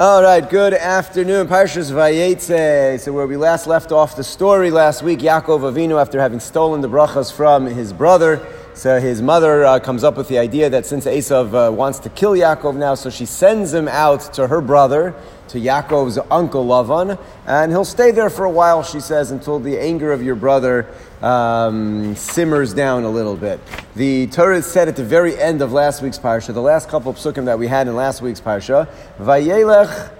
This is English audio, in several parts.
All right, good afternoon. Parshas Vayetze. So where we last left off the story last week, Yaakov Avinu, after having stolen the brachas from his brother, so his mother uh, comes up with the idea that since Esav uh, wants to kill Yaakov now, so she sends him out to her brother, to Yaakov's uncle Lavan, and he'll stay there for a while, she says, until the anger of your brother um, simmers down a little bit. The Torah said at the very end of last week's parsha, the last couple of psukim that we had in last week's parsha, Vayelech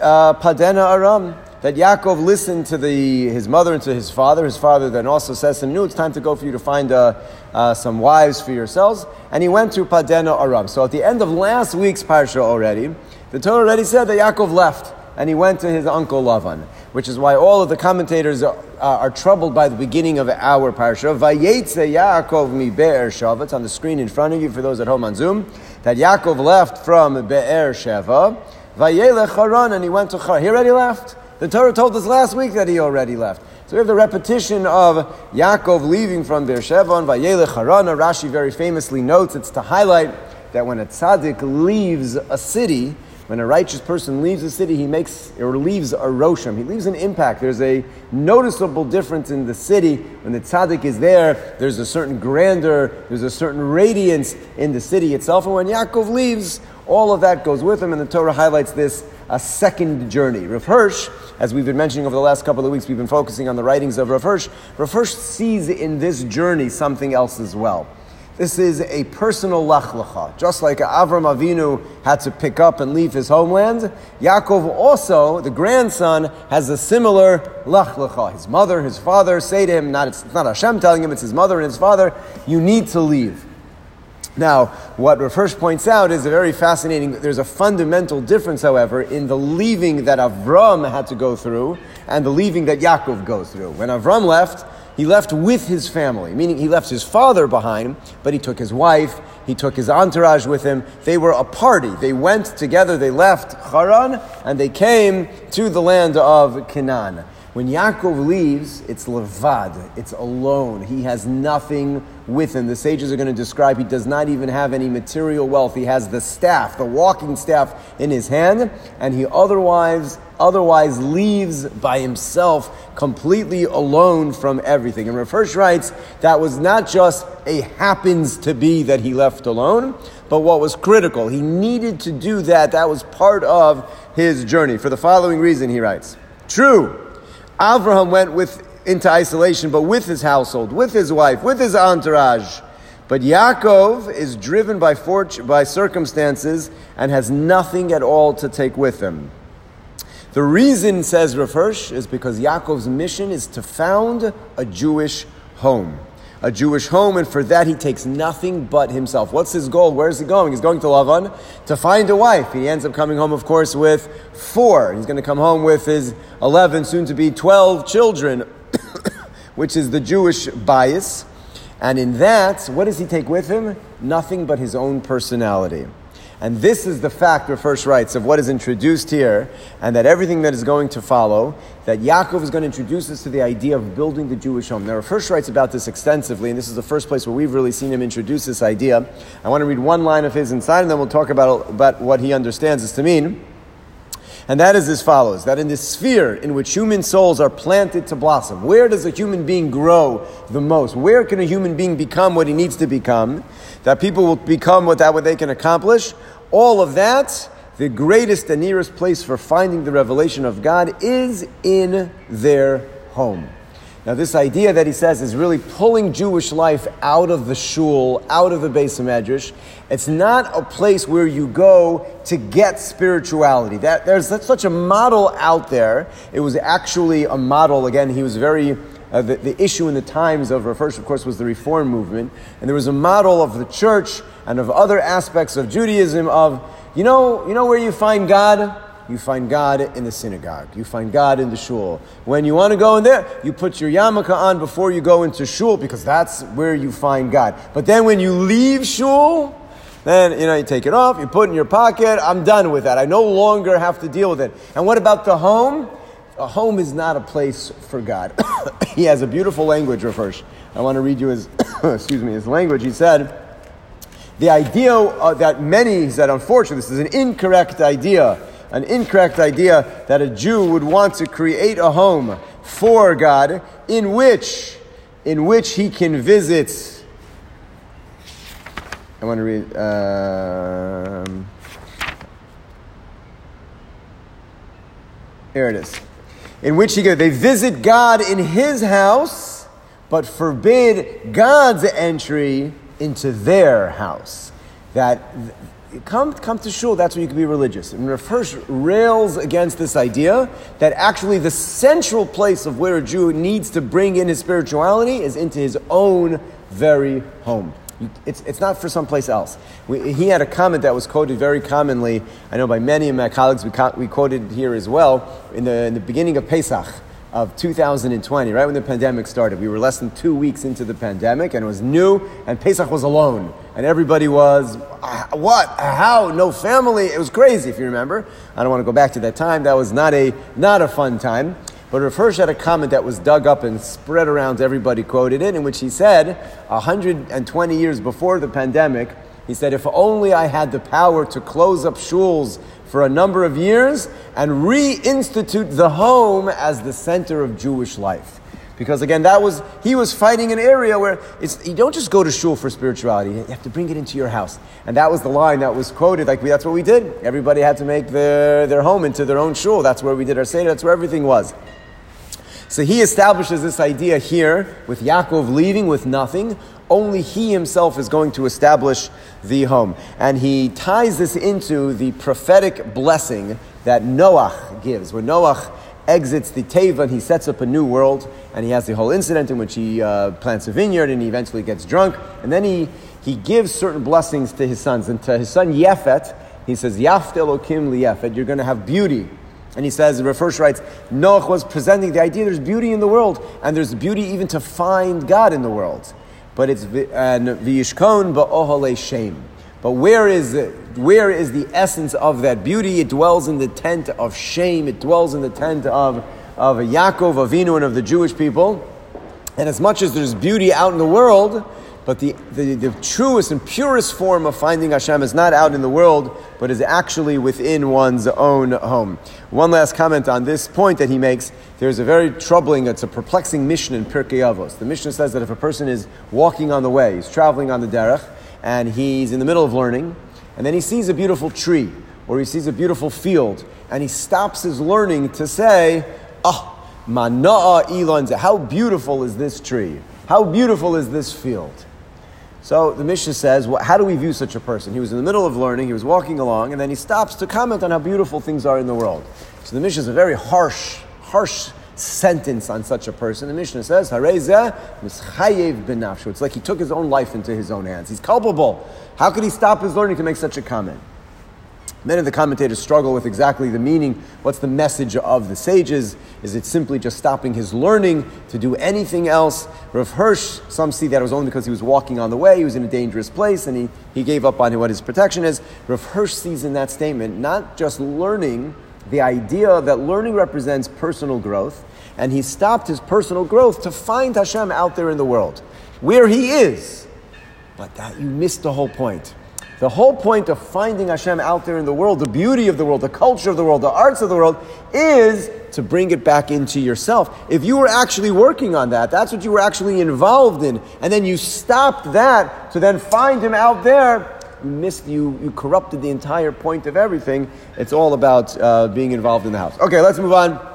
uh, Padena Aram that Yaakov listened to the, his mother and to his father. His father then also says to him, No, it's time to go for you to find uh, uh, some wives for yourselves. And he went to Padena Aram. So at the end of last week's parsha already, the Torah already said that Yaakov left and he went to his uncle Lavan, which is why all of the commentators are, are troubled by the beginning of our parsha. Vayetze Yaakov mi Be'er Sheva. It's on the screen in front of you for those at home on Zoom. That Yaakov left from Be'er Sheva. Vayelech Haran, and he went to Haran. He already left. The Torah told us last week that he already left. So we have the repetition of Yaakov leaving from Beersheba and Vayelech Harana. Rashi very famously notes it's to highlight that when a tzaddik leaves a city, when a righteous person leaves a city, he makes or leaves a roshem. He leaves an impact. There's a noticeable difference in the city. When the tzaddik is there, there's a certain grandeur, there's a certain radiance in the city itself. And when Yaakov leaves, all of that goes with him, and the Torah highlights this a second journey. Rav Hirsch, as we've been mentioning over the last couple of weeks, we've been focusing on the writings of Rav Hirsch. Rav Hirsch sees in this journey something else as well. This is a personal lech lecha. Just like Avram Avinu had to pick up and leave his homeland, Yaakov also, the grandson, has a similar lech lecha. His mother, his father say to him, not, it's not Hashem telling him, it's his mother and his father, you need to leave. Now, what Hirsch points out is a very fascinating, there's a fundamental difference, however, in the leaving that Avram had to go through and the leaving that Yaakov goes through. When Avram left, he left with his family, meaning he left his father behind, but he took his wife, he took his entourage with him. They were a party. They went together, they left Haran, and they came to the land of Canaan. When Yaakov leaves, it's levad, it's alone. He has nothing with him. The sages are going to describe he does not even have any material wealth. He has the staff, the walking staff in his hand, and he otherwise otherwise leaves by himself, completely alone from everything. And Hirsch writes that was not just a happens to be that he left alone, but what was critical. He needed to do that. That was part of his journey. For the following reason, he writes True. Avraham went with, into isolation, but with his household, with his wife, with his entourage. But Yaakov is driven by, fort- by circumstances and has nothing at all to take with him. The reason, says Rav Hirsch, is because Yaakov's mission is to found a Jewish home a Jewish home, and for that he takes nothing but himself. What's his goal? Where is he going? He's going to Lavan to find a wife. He ends up coming home, of course, with four. He's going to come home with his 11, soon to be 12 children, which is the Jewish bayis. And in that, what does he take with him? Nothing but his own personality. And this is the fact, Hirsch writes, of what is introduced here, and that everything that is going to follow, that Yaakov is going to introduce us to the idea of building the Jewish home. Now, Hirsch writes about this extensively, and this is the first place where we've really seen him introduce this idea. I want to read one line of his inside, and then we'll talk about, about what he understands this to mean. And that is as follows that in the sphere in which human souls are planted to blossom, where does a human being grow the most? Where can a human being become what he needs to become? That people will become what that what they can accomplish? All of that, the greatest and nearest place for finding the revelation of God is in their home. Now, this idea that he says is really pulling Jewish life out of the shul, out of the Beis Medrash. It's not a place where you go to get spirituality. That, there's such a model out there. It was actually a model, again, he was very uh, the, the, issue in the times of Hirsch, of course, was the Reform movement, and there was a model of the church and of other aspects of Judaism of, you know, you know where you find God? You find God in the synagogue. You find God in the shul. When you want to go in there, you put your yarmulke on before you go into shul because that's where you find God. But then when you leave shul, then you know you take it off, you put it in your pocket. I'm done with that. I no longer have to deal with it. And what about the home? A home is not a place for God. he has a beautiful language, refers. I want to read you his, excuse me, his language. He said, the idea uh, that many, he said, unfortunately, this is an incorrect idea an incorrect idea that a Jew would want to create a home for God in which, in which he can visit. I want to read. Um, here it is. In which he go, they visit God in his house, but forbid God's entry into their house. That come, come to shul, that's where you can be religious. And Hirsch rails against this idea that actually the central place of where a Jew needs to bring in his spirituality is into his own very home. It's, it's not for someplace else. We, he had a comment that was quoted very commonly, I know by many of my colleagues, we, co- we quoted here as well, in the, in the beginning of Pesach of 2020, right when the pandemic started. We were less than two weeks into the pandemic, and it was new, and Pesach was alone. And everybody was, ah, what? How? No family? It was crazy, if you remember. I don't want to go back to that time. That was not a, not a fun time. But Rav Hirsch had a comment that was dug up and spread around, everybody quoted it, in which he said, 120 years before the pandemic, he said, if only I had the power to close up shuls for a number of years and reinstitute the home as the center of Jewish life. Because again, that was he was fighting an area where it's you don't just go to shul for spirituality; you have to bring it into your house. And that was the line that was quoted. Like we, that's what we did. Everybody had to make their, their home into their own shul. That's where we did our seder. That's where everything was. So he establishes this idea here with Yaakov leaving with nothing, only he himself is going to establish the home. And he ties this into the prophetic blessing that Noach gives, where Noach exits the Teva and he sets up a new world, and he has the whole incident in which he uh, plants a vineyard and he eventually gets drunk, and then he, he gives certain blessings to his sons. And to his son Yefet, he says, Yaft Elokim liyefet, you're going to have beauty. And he says, the Hirsch writes, Noach was presenting the idea there's beauty in the world, and there's beauty even to find God in the world but it's v'yishkon ba'ohale shem. But where is? Where is the essence of that beauty? It dwells in the tent of Shem. It dwells in the tent of of Yaakov, Avinu, and of the Jewish people. And as much as there's beauty out in the world, but the, the, the, truest and purest form of finding Hashem is not out in the world, but is actually within one's own home. One last comment on this point that he makes. There's a very troubling, it's a perplexing Mishnah in Pirkei Avos. The Mishnah says that if a person is walking on the way, he's traveling on the derech, and he's in the middle of learning, and then he sees a beautiful tree, or he sees a beautiful field, and he stops his learning to say, Ah, oh, mana'a how beautiful is this tree? How beautiful is this field? So the Mishnah says, well, how do we view such a person? He was in the middle of learning, he was walking along, and then he stops to comment on how beautiful things are in the world. So the Mishnah is a very harsh, harsh sentence on such a person. The Mishnah says, Hareza mischayev benafshu. It's like he took his own life into his own hands. He's culpable. How could he stop his learning to make such a comment? Many of the commentators struggle with exactly the meaning. What's the message of the sages? Is it simply just stopping his learning to do anything else? Rav Hirsch, some see that it was only because he was walking on the way, he was in a dangerous place, and he, he gave up on what his protection is. Rav Hirsch sees in that statement not just learning, the idea that learning represents personal growth, and he stopped his personal growth to find Hashem out there in the world, where he is. But that you missed the whole point. The whole point of finding Hashem out there in the world, the beauty of the world, the culture of the world, the arts of the world, is to bring it back into yourself. If you were actually working on that, that's what you were actually involved in, and then you stopped that to then find Him out there, you missed, you, you corrupted the entire point of everything. It's all about uh, being involved in the house. Okay, let's move on.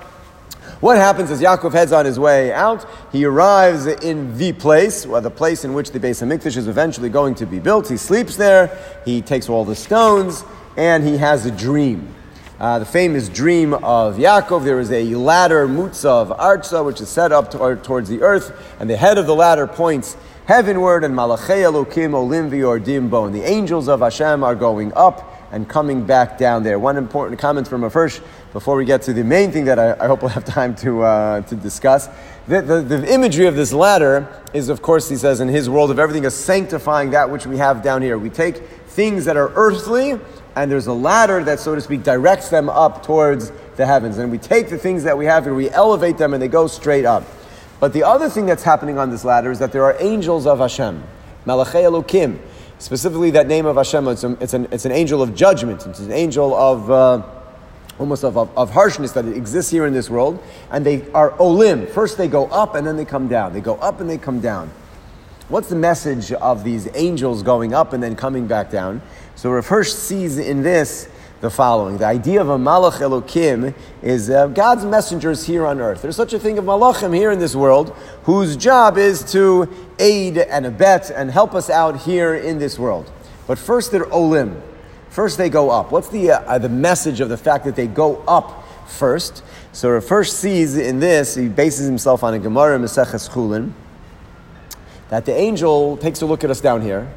What happens as Yaakov heads on his way out? He arrives in the place, well, the place in which the Beis Hamikdash is eventually going to be built. He sleeps there. He takes all the stones, and he has a dream. Uh, the famous dream of Yaakov. There is a ladder, mutza of which is set up toward, towards the earth, and the head of the ladder points heavenward, and malachei elokim olim v'yordim and the angels of Hashem are going up and coming back down there. One important comment from Rav Hirsch before we get to the main thing that I, I hope we'll have time to, uh, to discuss. The, the, the, imagery of this ladder is, of course, he says, in his world of everything is sanctifying that which we have down here. We take things that are earthly, and there's a ladder that, so to speak, directs them up towards the heavens. And we take the things that we have here, we elevate them, and they go straight up. But the other thing that's happening on this ladder is that there are angels of Hashem, Malachei Elokim. Specifically, that name of Hashem, it's, a, it's, an, it's an angel of judgment, it's an angel of. Uh, almost of, of, of, harshness that exists here in this world, and they are olim. First they go up and then they come down. They go up and they come down. What's the message of these angels going up and then coming back down? So Rav Hirsch sees in this the following. The idea of a malach elokim is uh, God's messengers here on earth. There's such a thing of malachim here in this world whose job is to aid and abet and help us out here in this world. But first they're olim. First they go up. What's the, uh, the message of the fact that they go up Hirsch? So Rav first sees in this, he bases himself on a Gemara Maseches Chulin, that the angel takes a look at us down here,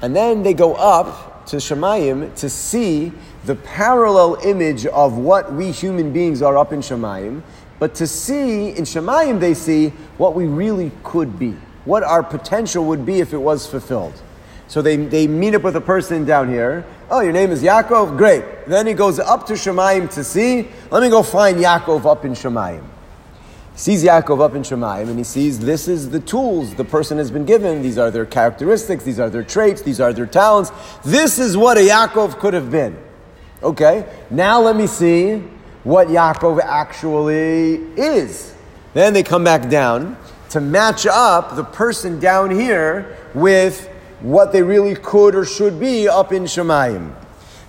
and then they go up to Shemayim to see the parallel image of what we human beings are up in Shemayim, but to see in Shemayim they see what we really could be, what our potential would be if it was fulfilled. So they, they meet up with a person down here. Oh, your name is Yaakov? Great. Then he goes up to Shemayim to see. Let me go find Yaakov up in Shemayim. He sees Yaakov up in Shemayim and he sees this is the tools the person has been given. These are their characteristics, these are their traits, these are their talents. This is what a Yaakov could have been. Okay, now let me see what Yaakov actually is. Then they come back down to match up the person down here with what they really could or should be up in Shemayim.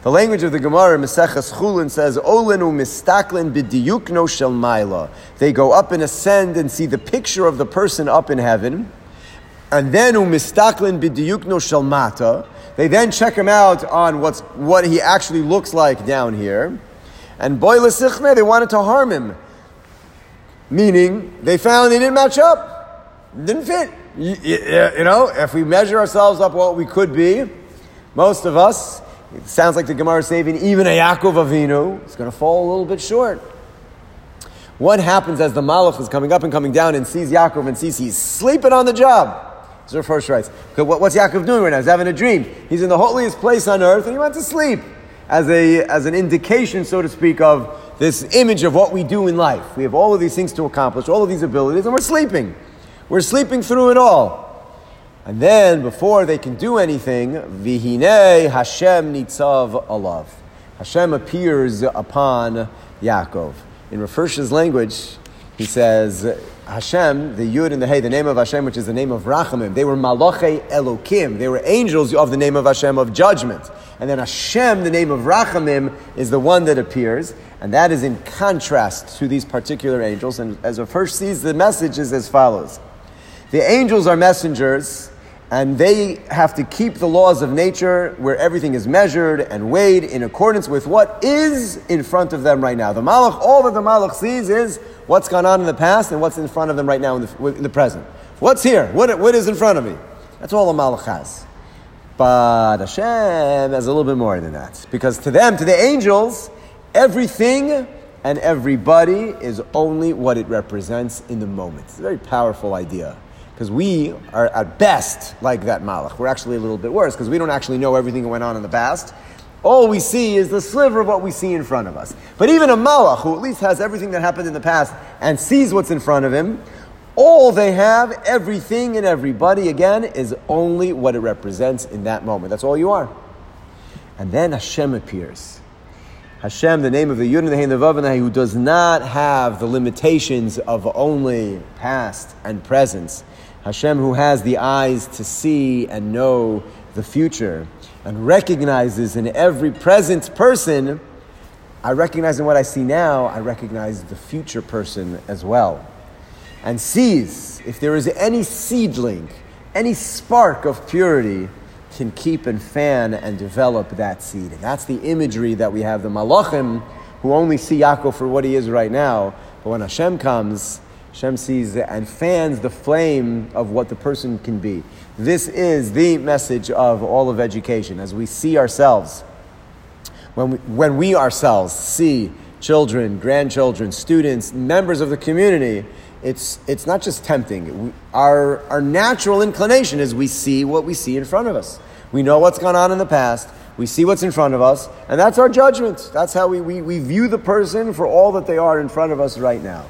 The language of the Gemara, Meseches Chulin, says, Olenu mistaklin b'diyukno shel maila. They go up and ascend and see the picture of the person up in heaven. And then umistaklin b'diyukno shel mata. They then check him out on what's, what he actually looks like down here. And boy they wanted to harm him. Meaning, they found he didn't match up. Didn't fit. You, know, if we measure ourselves up what we could be, most of us, it sounds like the Gemara is saving even a Yaakov Avinu is going to fall a little bit short. What happens as the Malach is coming up and coming down and sees Yaakov and sees he's sleeping on the job? So Hirsch writes, what's Yaakov doing right now? He's having a dream. He's in the holiest place on earth and he went to sleep as, a, as an indication, so to speak, of this image of what we do in life. We have all of these things to accomplish, all of these abilities, and we're sleeping. We're sleeping through it all. And then, before they can do anything, Vihine Hashem Nitzav Alav. Hashem appears upon Yaakov. In Rav Hirsch's language, he says, Hashem, the Yud and the Hey, the name of Hashem, which is the name of Rachamim, they were Malache Elokim. They were angels of the name of Hashem of judgment. And then Hashem, the name of Rachamim, is the one that appears. And that is in contrast to these particular angels. And as Rav sees the message is as follows. The angels are messengers and they have to keep the laws of nature where everything is measured and weighed in accordance with what is in front of them right now. The Malach, all that the Malach sees is what's gone on in the past and what's in front of them right now in the, in the present. What's here? What, what is in front of me? That's all the Malach has. But Hashem has a little bit more than that. Because to them, to the angels, everything and everybody is only what it represents in the moment. It's a very powerful idea. Because we are at best like that malach. We're actually a little bit worse because we don't actually know everything that went on in the past. All we see is the sliver of what we see in front of us. But even a malach, who at least has everything that happened in the past and sees what's in front of him, all they have, everything and everybody, again, is only what it represents in that moment. That's all you are. And then Hashem appears. Hashem, the name of the Yud and the Hey and the Vav and the Hey, who does not have the limitations of only past and presence Hashem who has the eyes to see and know the future and recognizes in every present person, I recognize in what I see now, I recognize the future person as well. And sees if there is any seedling, any spark of purity, can keep and fan and develop that seed. And that's the imagery that we have the Malachim who only see Yaakov for what he is right now. But when Hashem comes, Hashem sees and fans the flame of what the person can be. This is the message of all of education. As we see ourselves, when we, when we ourselves see children, grandchildren, students, members of the community, it's, it's not just tempting. We, our, our natural inclination is we see what we see in front of us. We know what's gone on in the past. We see what's in front of us, and that's our judgment. That's how we, we, we view the person for all that they are in front of us right now.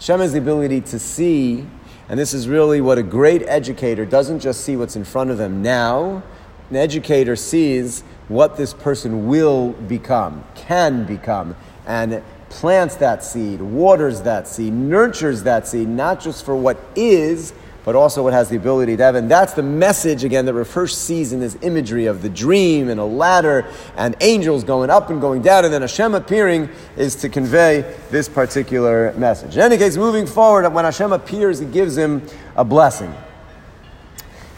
Hashem has the ability to see, and this is really what a great educator doesn't just see what's in front of them now. An educator sees what this person will become, can become, and plants that seed, waters that seed, nurtures that seed, not just for what is, but also what has the ability to have. And that's the message, again, that Rav Hirsch sees in this imagery of the dream and a ladder and angels going up and going down, and then Hashem appearing is to convey this particular message. In any case, moving forward, when Hashem appears, he gives him a blessing.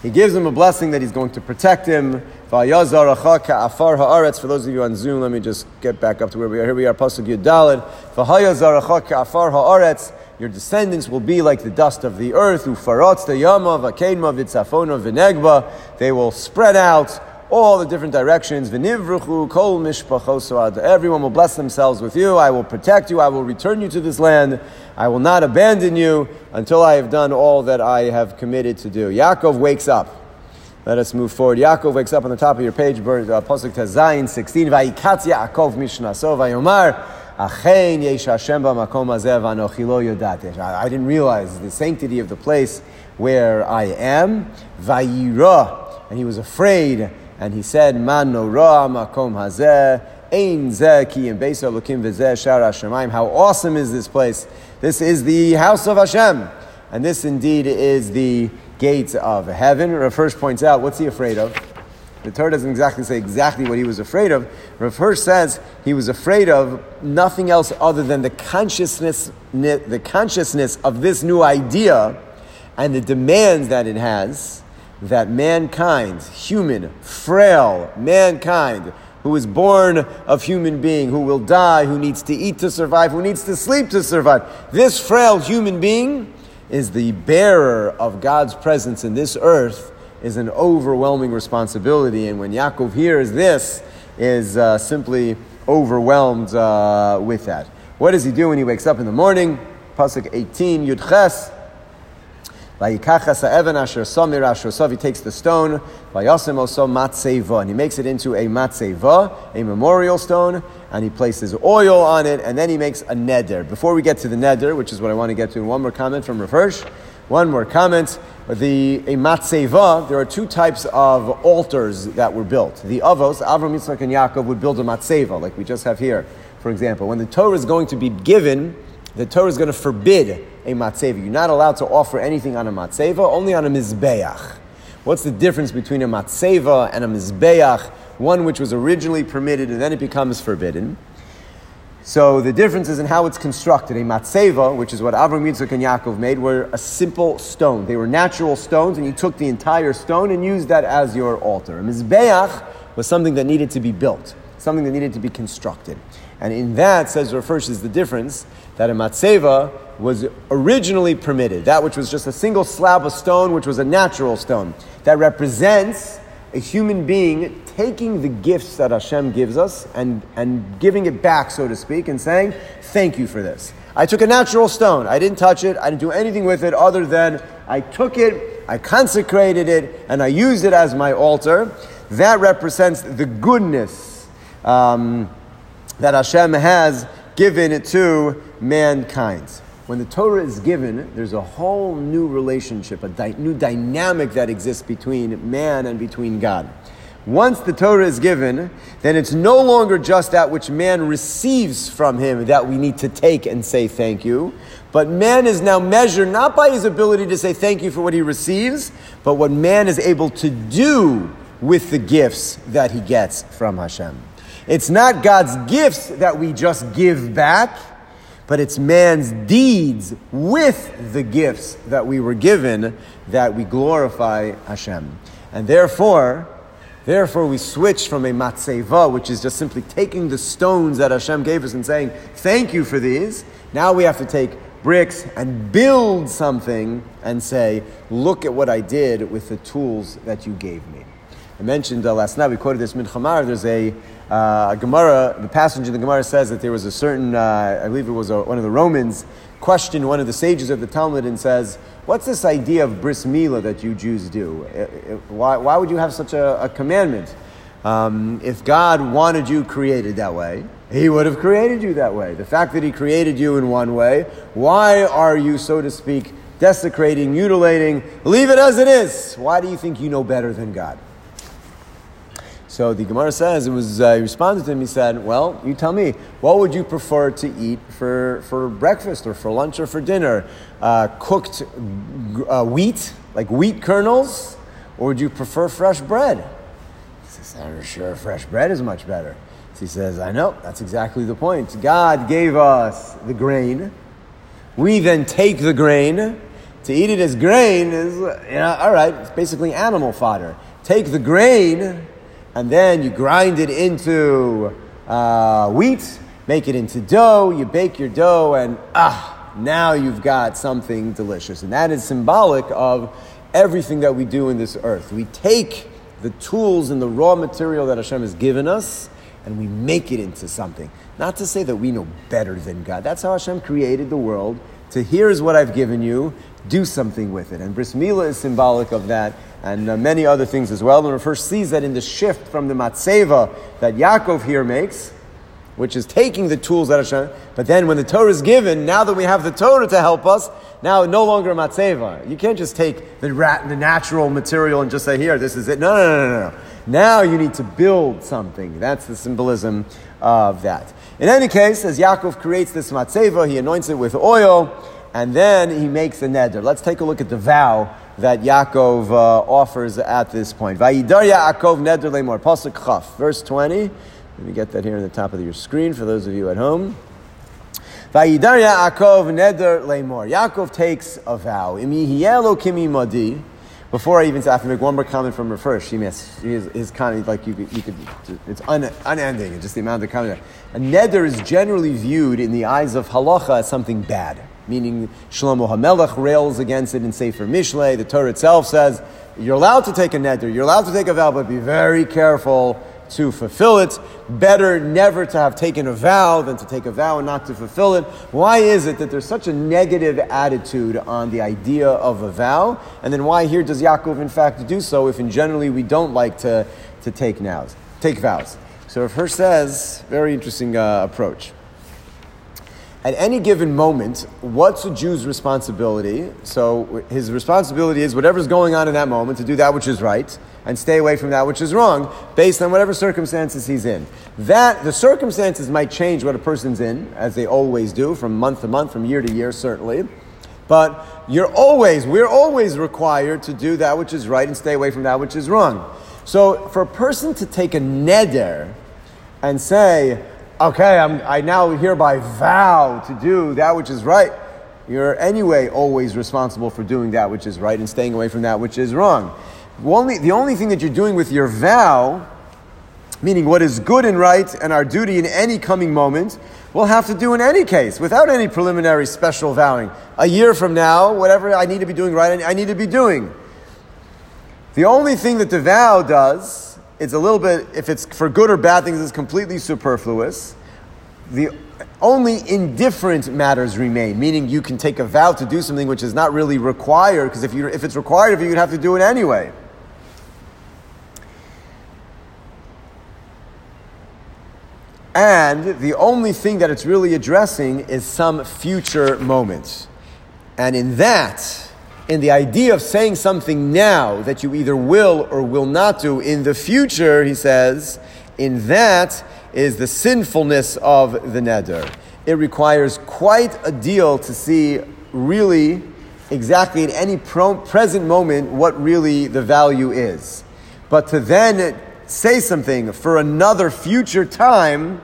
He gives him a blessing that he's going to protect him. For those of you on Zoom, let me just get back up to where we are. Here we are, Pasuk Yudalid. Your descendants will be like the dust of the earth. Ufarotz the yama, vakedma, vitzafona, vinegba. They will spread out all the different directions. Kol Everyone will bless themselves with you. I will protect you. I will return you to this land. I will not abandon you until I have done all that I have committed to do. Yaakov wakes up. Let us move forward. Yaakov wakes up on the top of your page, uh, Pasuk Tazayin 16. Vayikatz Yaakov mishnaso vayomar. I didn't realize the sanctity of the place where I am. Vayira, and he was afraid, and he said, Man no makom hazeh. Ein zeki and beis elokim v'zeh shar Hashemayim. How awesome is this place! This is the house of Hashem, and this indeed is the gates of heaven. Rav Hirsch points out, what's he afraid of? The Torah doesn't exactly say exactly what he was afraid of. Rav Hirsch says he was afraid of nothing else other than the consciousness, the consciousness of this new idea and the demands that it has that mankind, human, frail mankind, who is born of human being, who will die, who needs to eat to survive, who needs to sleep to survive. This frail human being is the bearer of God's presence in this earth is an overwhelming responsibility. And when Yaakov hears this, is uh, simply overwhelmed uh, with that. What does he do when he wakes up in the morning? Pasuk 18, Yudches. He takes the stone, and he makes it into a matzeva, a memorial stone, and he places oil on it, and then he makes a neder. Before we get to the neder, which is what I want to get to, in one more comment from Hirsch. One more comment. The a matzeva, there are two types of altars that were built. The avos, Avram, Yitzchak, and Yaakov would build a matzeva, like we just have here, for example. When the Torah is going to be given, the Torah is going to forbid a matzeva. You're not allowed to offer anything on a matzeva, only on a mizbeach. What's the difference between a matzeva and a mizbeach? One which was originally permitted and then it becomes forbidden. So the difference is in how it's constructed. A matzeva, which is what Avram Yitzchak and Yaakov made, were a simple stone. They were natural stones, and you took the entire stone and used that as your altar. A mizbeach was something that needed to be built, something that needed to be constructed. And in that, says Hirsch, is the difference that a matzeva was originally permitted. That which was just a single slab of stone, which was a natural stone. That represents a human being taking the gifts that Hashem gives us and, and giving it back, so to speak, and saying, Thank you for this. I took a natural stone. I didn't touch it. I didn't do anything with it other than I took it, I consecrated it, and I used it as my altar. That represents the goodness um, that Hashem has given it to mankind. When the Torah is given, there's a whole new relationship, a di- new dynamic that exists between man and between God. Once the Torah is given, then it's no longer just that which man receives from him that we need to take and say thank you, but man is now measured not by his ability to say thank you for what he receives, but what man is able to do with the gifts that he gets from Hashem. It's not God's gifts that we just give back but it's man's deeds with the gifts that we were given that we glorify Hashem. And therefore, therefore we switch from a matzeva, which is just simply taking the stones that Hashem gave us and saying, thank you for these. Now we have to take bricks and build something and say, look at what I did with the tools that you gave me. I mentioned uh, last night, we quoted this Mincha there's a uh, Gemara, the passage in the Gemara says that there was a certain, uh, I believe it was a, one of the Romans, questioned one of the sages of the Talmud and says, What's this idea of bris milah that you Jews do? Why, why would you have such a, a commandment? Um, if God wanted you created that way, He would have created you that way. The fact that He created you in one way, why are you, so to speak, desecrating, mutilating? Leave it as it is. Why do you think you know better than God? So the Gemara says it was. Uh, he responded to him. He said, "Well, you tell me, what would you prefer to eat for, for breakfast or for lunch or for dinner? Uh, cooked uh, wheat, like wheat kernels, or would you prefer fresh bread?" He says, "I'm sure fresh bread is much better." So he says, "I know. That's exactly the point. God gave us the grain. We then take the grain." To eat it as grain is, you know, all right, it's basically animal fodder. Take the grain and then you grind it into uh, wheat, make it into dough, you bake your dough, and ah, now you've got something delicious. And that is symbolic of everything that we do in this earth. We take the tools and the raw material that Hashem has given us, and we make it into something. Not to say that we know better than God. That's how Hashem created the world. To here's what I've given you, do something with it. And bris is symbolic of that and uh, many other things as well. And Hirsch sees that in the shift from the matzeva that Yaakov here makes, which is taking the tools that Hashem. But then when the Torah is given, now that we have the Torah to help us, now no longer matzeva. You can't just take the, rat, the natural material and just say, here, this is it. No, no, no, no, no. Now you need to build something. That's the symbolism of that. In any case, as Yaakov creates this matzeva, he anoints it with oil, and then he makes a neder. Let's take a look at the vow that Yaakov uh, offers at this point. Vayidar Yaakov neder lemor. Pasuk Chaf, verse 20. Let me get that here on the top of your screen for those of you at home. Vayidar Yaakov neder lemor. Yaakov takes a vow. Imihielo kimi madi. Before I even say, I have to make one more comment from Rav Hirsch. She missed his, his comment, like you could, you could it's un, unending, just the amount of comment. A neder is generally viewed in the eyes of halacha as something bad meaning Shlomo HaMelech rails against it in Sefer Mishle. The Torah itself says you're allowed to take a neder, you're allowed to take a vow, but be very careful to fulfill it. Better never to have taken a vow than to take a vow and not to fulfill it. Why is it that there's such a negative attitude on the idea of a vow? And then why here does Yaakov in fact do so if in generally we don't like to, to take vows? Take vows. So if her says, very interesting uh, approach at any given moment, what's a Jew's responsibility? So his responsibility is whatever's going on in that moment to do that which is right and stay away from that which is wrong based on whatever circumstances he's in. That the circumstances might change what a person's in, as they always do, from month to month, from year to year, certainly. But you're always, we're always required to do that which is right and stay away from that which is wrong. So for a person to take a neder and say, okay, I'm, I now hereby vow to do that which is right. You're anyway always responsible for doing that which is right and staying away from that which is wrong. Only, the only thing that you're doing with your vow, meaning what is good and right and our duty in any coming moment, we'll have to do in any case without any preliminary special vowing. A year from now, whatever I need to be doing right, I need to be doing. The only thing that the vow does it's a little bit, if it's for good or bad things, it's completely superfluous. The only indifferent matters remain, meaning you can take a vow to do something which is not really required, because if, you, if it's required of you, you'd have to do it anyway. And the only thing that it's really addressing is some future moment. And in that, in the idea of saying something now that you either will or will not do in the future, he says, in that is the sinfulness of the neder. It requires quite a deal to see really exactly in any pro- present moment what really the value is. But to then say something for another future time,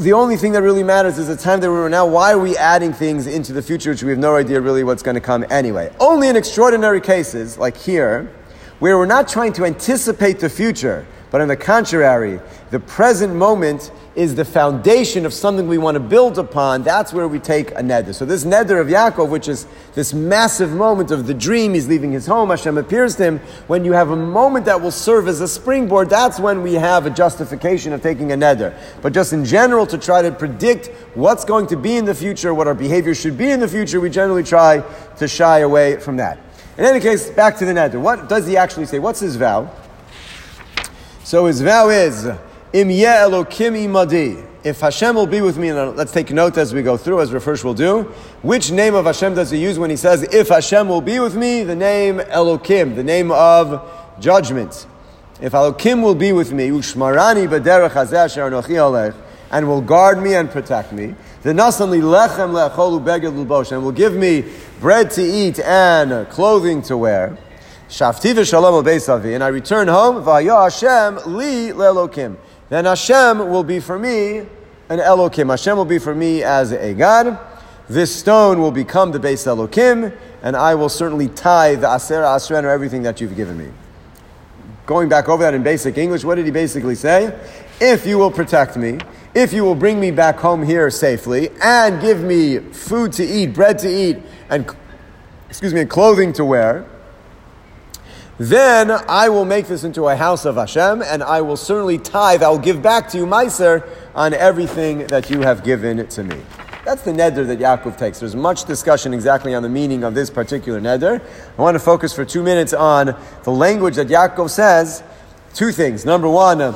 the only thing that really matters is the time that we're in now. Why are we adding things into the future which we have no idea really what's going to come anyway? Only in extraordinary cases, like here, where we're not trying to anticipate the future, but on the contrary, the present moment is the foundation of something we want to build upon. That's where we take a neder. So this neder of Yaakov, which is this massive moment of the dream, he's leaving his home, Hashem appears to him. When you have a moment that will serve as a springboard, that's when we have a justification of taking a neder. But just in general, to try to predict what's going to be in the future, what our behavior should be in the future, we generally try to shy away from that. In any case, back to the neder. What does he actually say? What's his vow? So his vow is, Im Elokim imadi. If Hashem will be with me, and let's take note as we go through, as Rav Hirsch will do. Which name of Hashem does he use when he says, If Hashem will be with me? The name Elokim, the name of judgment. if Elokim will be with me, ushmarani b'derech hazeh anochi alech, and will guard me and protect me, then nasanli lechem le'acholu beged lubosh, and will give me bread to eat and clothing to wear. Shafti v'shalom al and I return home, v'ayah Hashem li le'elokim. Then Hashem will be for me an Elokim. Hashem will be for me as a God. This stone will become the base Elokim, and I will certainly tithe the Aser Asren or everything that you've given me. Going back over that in basic English, what did he basically say? If you will protect me, if you will bring me back home here safely, and give me food to eat, bread to eat, and excuse me, clothing to wear, then I will make this into a house of Hashem, and I will certainly tithe. I will give back to you, Meiser, on everything that you have given to me. That's the neder that Yaakov takes. There's much discussion exactly on the meaning of this particular neder. I want to focus for two minutes on the language that Yaakov says. Two things. Number one, im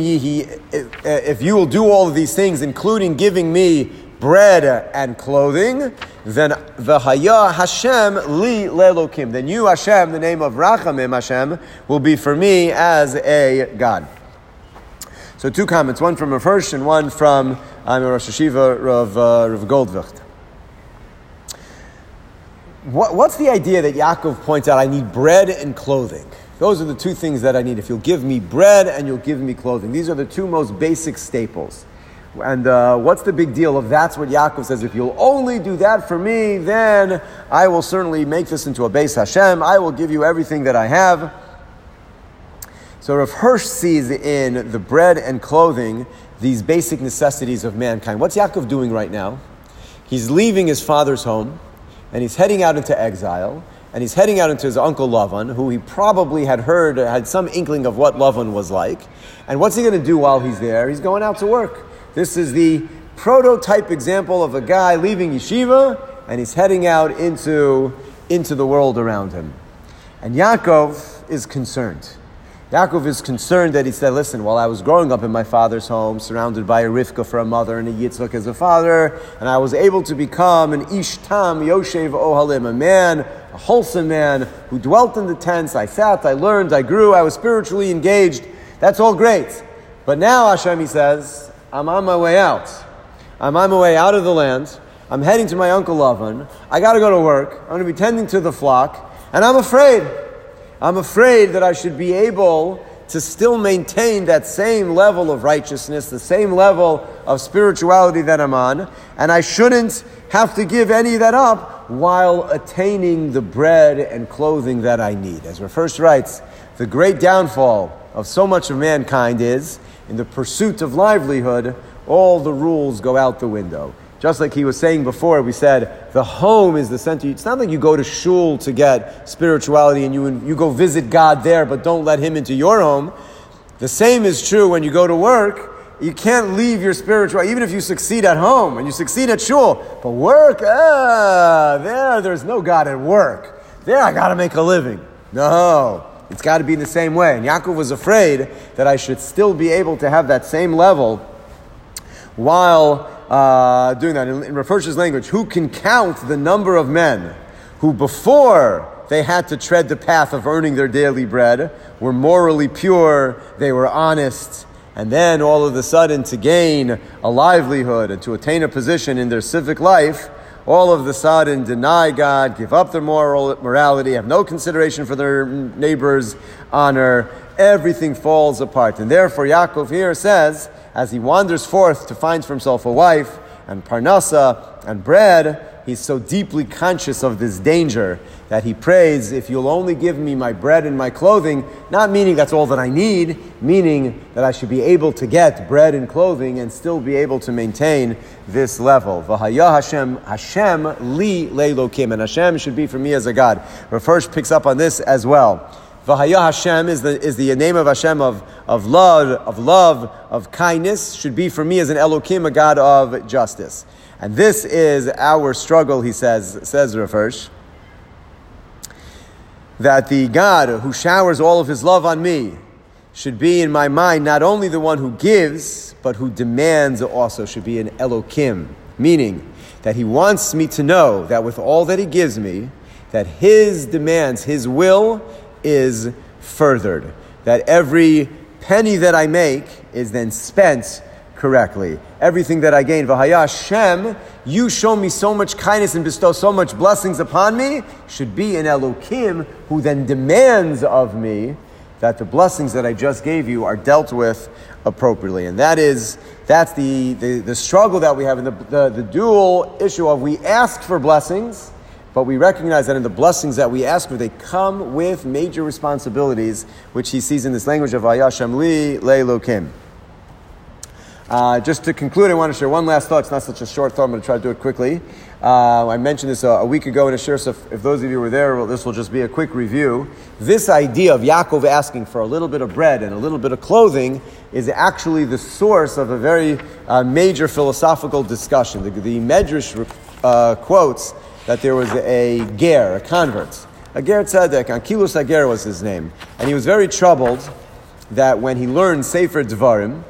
yihi, if you will do all of these things, including giving me bread and clothing, then v'haya Hashem li lelokim. Then you Hashem, the name of Rachamim Hashem, will be for me as a God. So two comments, one from Rav Hirsch and one from I'm a Rosh Hashiva Rav, uh, Rav Goldvicht. What, what's the idea that Yaakov points out? I need bread and clothing. Those are the two things that I need. If you'll give me bread and you'll give me clothing, these are the two most basic staples. And uh, what's the big deal if that's what Yaakov says? If you'll only do that for me, then I will certainly make this into a base Hashem. I will give you everything that I have. So Rav Hirsch sees in the bread and clothing these basic necessities of mankind. What's Yaakov doing right now? He's leaving his father's home and he's heading out into exile and he's heading out into his uncle Lavan, who he probably had heard, had some inkling of what Lavan was like. And what's he going to do while he's there? He's going out to work. This is the prototype example of a guy leaving yeshiva and he's heading out into, into the world around him. And Yaakov is concerned. Yaakov is concerned that he said, Listen, while I was growing up in my father's home, surrounded by a Rivka for a mother and a Yitzchak as a father, and I was able to become an Ishtam Yoshev Ohalim, a man, a wholesome man who dwelt in the tents. I sat, I learned, I grew, I was spiritually engaged. That's all great. But now, Hashem, he says, I'm on my way out. I'm on my way out of the land. I'm heading to my uncle Lavan. I got to go to work. I'm going to be tending to the flock, and I'm afraid. I'm afraid that I should be able to still maintain that same level of righteousness, the same level of spirituality that I'm on, and I shouldn't have to give any of that up while attaining the bread and clothing that I need. As Hirsch writes, the great downfall of so much of mankind is in the pursuit of livelihood, all the rules go out the window. Just like he was saying before, we said the home is the center. It's not like you go to shul to get spirituality and you, you go visit God there, but don't let Him into your home. The same is true when you go to work. You can't leave your spiritual, even if you succeed at home and you succeed at shul. But work, ah, there, there's no God at work. There, I got to make a living. No, it's got to be the same way. And Yaakov was afraid that I should still be able to have that same level while uh, doing that. In, in language, who can count the number of men who before they had to tread the path of earning their daily bread were morally pure, they were honest, and then all of a sudden to gain a livelihood and to attain a position in their civic life, all of a sudden deny God, give up their moral morality, have no consideration for their neighbor's honor, everything falls apart. And therefore, Yaakov here says, as he wanders forth to find for himself a wife and parnasa and bread, he's so deeply conscious of this danger that he prays, If you'll only give me my bread and my clothing, not meaning that's all that I need, meaning that I should be able to get bread and clothing and still be able to maintain this level. V'haya Hashem, Hashem li leilokim, and Hashem should be for me as a God. Rav picks up on this as well. Vahaya Hashem is the, is the name of Hashem of, of love, of love, of kindness, should be for me as an Elohim, a God of justice. And this is our struggle, he says, says Rav Hirsch, that the God who showers all of his love on me should be in my mind not only the one who gives, but who demands also should be an Elohim, meaning that he wants me to know that with all that he gives me, that his demands, his will, is furthered. that every penny that I make is then spent correctly. Everything that I gain, Vahaya Shem, you show me so much kindness and bestow so much blessings upon me, should be an Elokim who then demands of me that the blessings that I just gave you are dealt with appropriately. And that is, that's the, the, the struggle that we have in the, the, the dual issue of we ask for blessings, but we recognize that in the blessings that we ask for, they come with major responsibilities, which he sees in this language of Ayasham Li Leilokim. Uh, just to conclude, I want to share one last thought. It's not such a short thought. I'm going to try to do it quickly. Uh, I mentioned this a, a, week ago in a shiur, so if, if, those of you were there, well, this will just be a quick review. This idea of Yaakov asking for a little bit of bread and a little bit of clothing is actually the source of a very uh, major philosophical discussion. The, the Medrash uh, quotes that there was a ger, a convert, a ger tzedek, Ankilus HaGer was his name, and he was very troubled that when he learned Sefer Dvarim,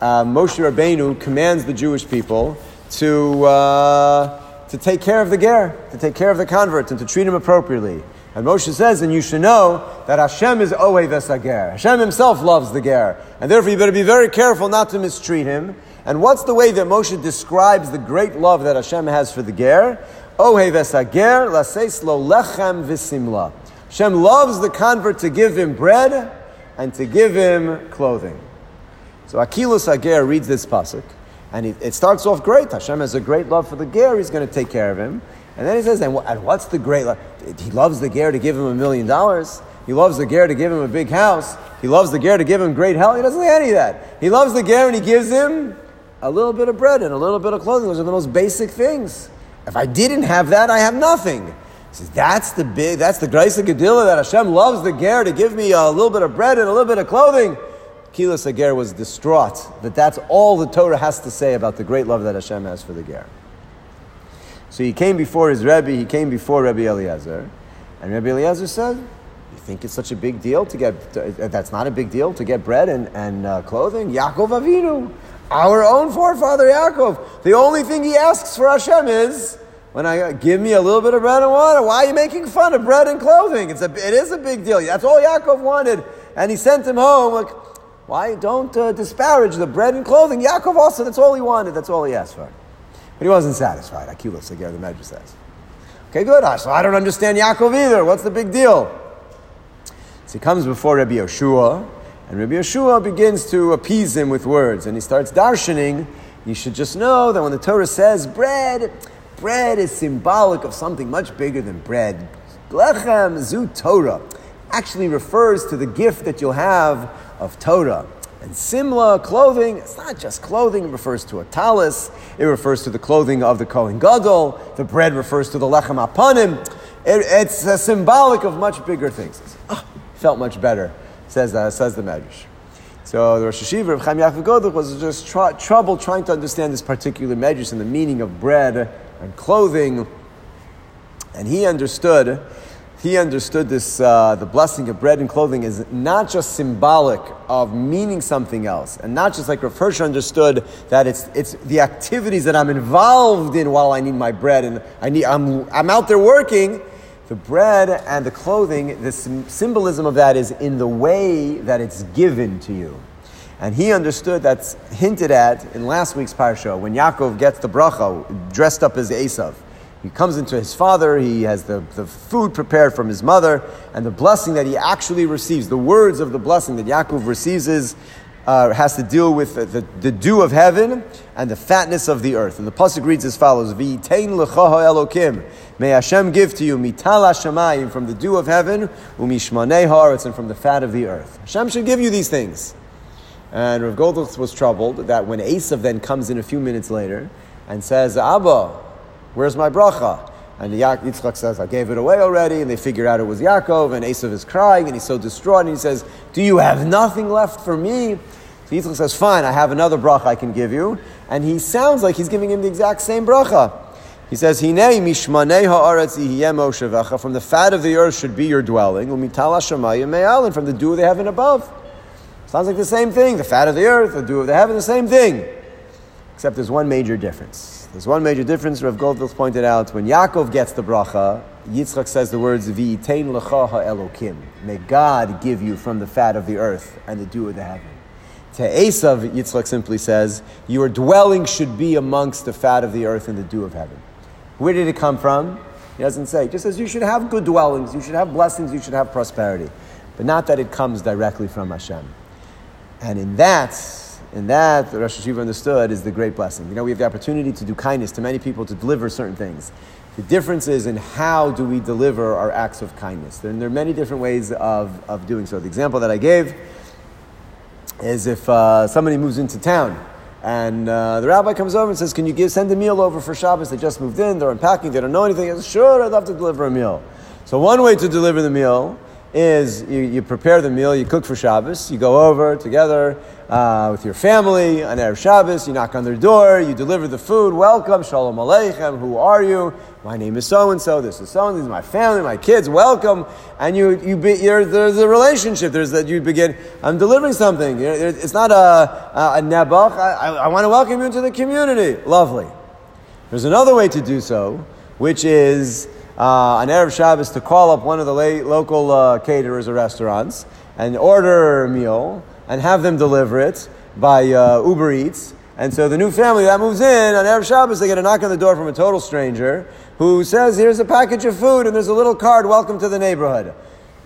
uh, Moshe Rabbeinu commands the Jewish people to, uh, to take care of the ger, to take care of the convert, and to treat him appropriately. And Moshe says, and you should know that Hashem is Ohev Esager. Hashem himself loves the ger. And therefore you better be very careful not to mistreat him. And what's the way that Moshe describes the great love that Hashem has for the ger? Ohev Esager, laseis lo lechem v'simla. Hashem loves the convert to give him bread and to give him clothing. So Akilas HaGer reads this pasuk, and it, it, starts off great. Hashem has a great love for the ger; he's going to take care of him. And then he says, and, what's the great love? He loves the ger to give him a million dollars. He loves the ger to give him a big house. He loves the ger to give him great health. He doesn't say any of that. He loves the ger and he gives him a little bit of bread and a little bit of clothing. Those are the most basic things. If I didn't have that, I have nothing. Says, that's the big, that's the grace of Gedillah that Hashem loves the ger to give me a little bit of bread and a little bit of clothing. Kilas HaGer was distraught that that's all the Torah has to say about the great love that Hashem has for the Ger. So he came before his Rebbe, he came before Rebbe Eliezer, and Rebbe Eliezer said, You think it's such a big deal to get, to, that's not a big deal to get bread and, and uh, clothing? Yaakov Avinu, our own forefather Yaakov. The only thing he asks for Hashem is, when I give me a little bit of bread and water, why are you making fun of bread and clothing? It's a, it is a big deal. That's all Yaakov wanted. And he sent him home like, why? Don't uh, disparage the bread and clothing. Yaakov also, that's all he wanted, that's all he asked for. But he wasn't satisfied. Again, the Medrash says. Okay, good. So I don't understand Yaakov either. What's the big deal? So he comes before Rabbi Yehoshua, and Rabbi Yehoshua begins to appease him with words, and he starts darshaning. You should just know that when the Torah says bread, bread is symbolic of something much bigger than bread. Lechem zu Torah actually refers to the gift that you'll have of Torah. And simla, clothing, it's not just clothing, it refers to a talis, it refers to the clothing of the Kohen Gadol, the bread refers to the lechem hapanim. It, it's symbolic of much bigger things. Oh, felt much better, says, uh, says the Medrash. So the Rosh Yeshiva of Chaim Yaakov Goldvicht was just tr- trouble trying to understand this particular Medrash and the meaning of bread and clothing. And he understood he understood this, uh, the blessing of bread and clothing is not just symbolic of meaning something else, and not just like Rav Hirsch understood that it's, it's the activities that I'm involved in while I need my bread, and I need, I'm, I'm out there working. The bread and the clothing, the symbolism of that is in the way that it's given to you. And he understood that's hinted at in last week's parsha when Yaakov gets the bracha dressed up as Esav. He comes into his father, he has the, the food prepared from his mother, and the blessing that he actually receives, the words of the blessing that Yaakov receives is, uh, has to deal with the, the, the, dew of heaven and the fatness of the earth. And the pasuk reads as follows: "V'itein lechaha Elokim, may Hashem give to you mital hashamayim from the dew of heaven, umishmanei haaretz and from the fat of the earth. Hashem should give you these things." And Rav Goldvicht was troubled that when Esav then comes in a few minutes later and says, "Abba." Where's my bracha? And Yitzchak says, I gave it away already. And they figure out it was Yaakov. And Esav is crying and he's so distraught. And he says, Do you have nothing left for me? So Yitzchak says, Fine, I have another bracha I can give you. And he sounds like he's giving him the exact same bracha. He says. From the fat of the earth should be your dwelling. Me'alin. From the dew of the heaven above. Sounds like the same thing. The fat of the earth, the dew of the heaven, the same thing. Except there's one major difference. There's one major difference, Rav Goldvicht pointed out. When Yaakov gets the bracha, Yitzchak says the words, V'itein lecha elokim. May God give you from the fat of the earth and the dew of the heaven. To Esav, Yitzchak simply says, Your dwelling should be amongst the fat of the earth and the dew of heaven. Where did it come from? He doesn't say. He just says you should have good dwellings, you should have blessings, you should have prosperity. But not that it comes directly from Hashem. And in that, and that, the Rosh Yeshiva understood is the great blessing. You know, we have the opportunity to do kindness to many people, to deliver certain things. The difference is in how do we deliver our acts of kindness. And there are many different ways of, of doing so. The example that I gave is if uh, somebody moves into town and uh, the rabbi comes over and says, Can you give, send a meal over for Shabbos? They just moved in, they're unpacking, they don't know anything. Says, Sure, I'd love to deliver a meal. So, one way to deliver the meal is you, you, prepare the meal, you cook for Shabbos, you go over together uh, with your family on Erev Shabbos, you knock on their door, you deliver the food, welcome, Shalom Aleichem, who are you? My name is so and so, this is so and this is my family, my kids, welcome. And you, you be, there's a relationship, there's that you begin, I'm delivering something. It's not a, a, a nebuch, I, I, I want to welcome you into the community. Lovely. There's another way to do so, which is uh, on Erev Shabbos to call up one of the local uh, caterers or restaurants and order a meal and have them deliver it by uh, Uber Eats. And so the new family that moves in on Erev Shabbos, they get a knock on the door from a total stranger who says, Here's a package of food and there's a little card, welcome to the neighborhood.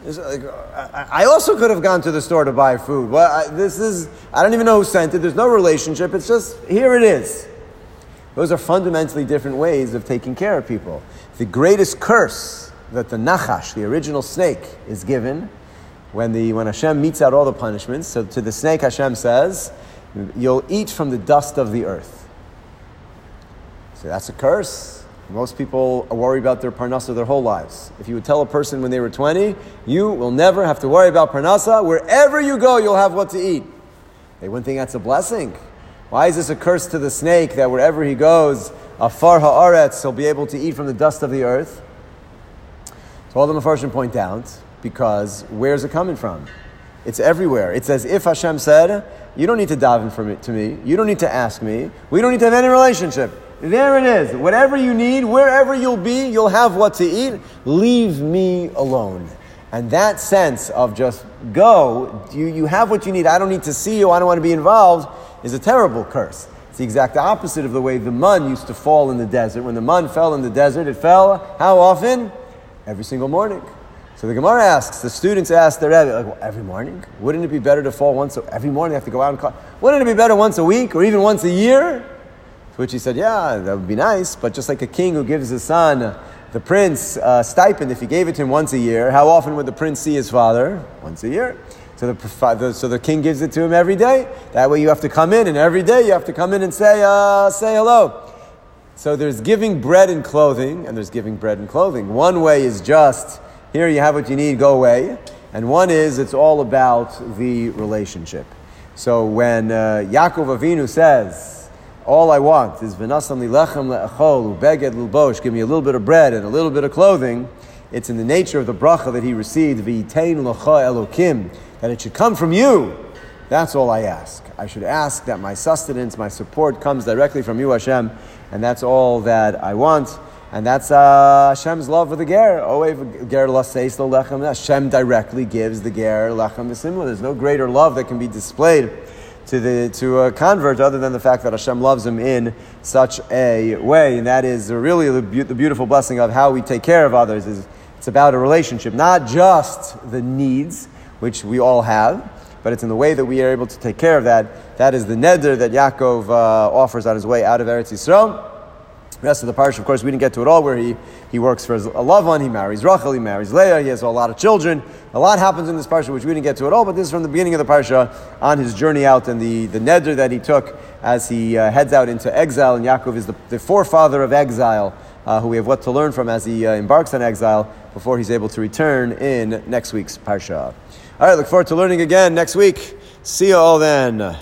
I also could have gone to the store to buy food. Well, I, this is, I don't even know who sent it. There's no relationship. It's just, here it is. Those are fundamentally different ways of taking care of people. The greatest curse that the Nachash, the original snake, is given when, the, when Hashem metes out all the punishments. So to the snake, Hashem says, You'll eat from the dust of the earth. So that's a curse. Most people worried about their parnasa their whole lives. If you would tell a person when they were 20, you will never have to worry about parnasa. Wherever you go, you'll have what to eat. They wouldn't think that's a blessing. Why is this a curse to the snake that wherever he goes, afar haaretz, he'll be able to eat from the dust of the earth? So all the Mepharshim point out, because where's it coming from? It's everywhere. It's as if Hashem said, You don't need to daven for me, to me. You don't need to ask me. We don't need to have any relationship. There it is. Whatever you need, wherever you'll be, you'll have what to eat. Leave me alone. And that sense of just go, you, you have what you need. I don't need to see you. I don't want to be involved is a terrible curse. It's the exact opposite of the way the man used to fall in the desert. When the man fell in the desert, it fell how often? Every single morning. So the Gemara asks, the students ask their Rebbe, like, well, every morning? Wouldn't it be better to fall once, a, every morning they have to go out and call? Wouldn't it be better once a week or even once a year? To which he said, yeah, that would be nice, but just like a king who gives his son, the prince, uh, stipend, if he gave it to him once a year, how often would the prince see his father? Once a year. So the, so the king gives it to him every day. That way you have to come in, and every day you have to come in and say, uh, say hello. So there's giving bread and clothing, and there's giving bread and clothing. One way is just, here you have what you need, go away. And one is, it's all about the relationship. So when uh, Yaakov Avinu says, all I want is v'nasam li lechem le'achol u'beged l'bosh, give me a little bit of bread and a little bit of clothing, it's in the nature of the bracha that he received, v'itein l'cha elokim, that it should come from you. That's all I ask. I should ask that my sustenance, my support comes directly from you, Hashem, and that's all that I want. And that's uh, Hashem's love for the ger. ger lechem. Hashem directly gives the ger lechem v'simla. There's no greater love that can be displayed to the to a convert other than the fact that Hashem loves him in such a way, and that is really the, be- the beautiful blessing of how we take care of others. Is it's about a relationship, not just the needs, which we all have, but it's in the way that we are able to take care of that. That is the neder that Yaakov uh, offers on his way out of Eretz Yisrael. Rest of the parsha, of course, we didn't get to it all, where he, he works for Lavan, he marries Rachel, he marries Leah, he has a lot of children. A lot happens in this parsha, which we didn't get to at all, but this is from the beginning of the parsha on his journey out and the, the neder that he took as he uh, heads out into exile. And Yaakov is the, the forefather of exile, uh, who we have what to learn from as he uh, embarks on exile before he's able to return in next week's parsha. All right, look forward to learning again next week. See you all then.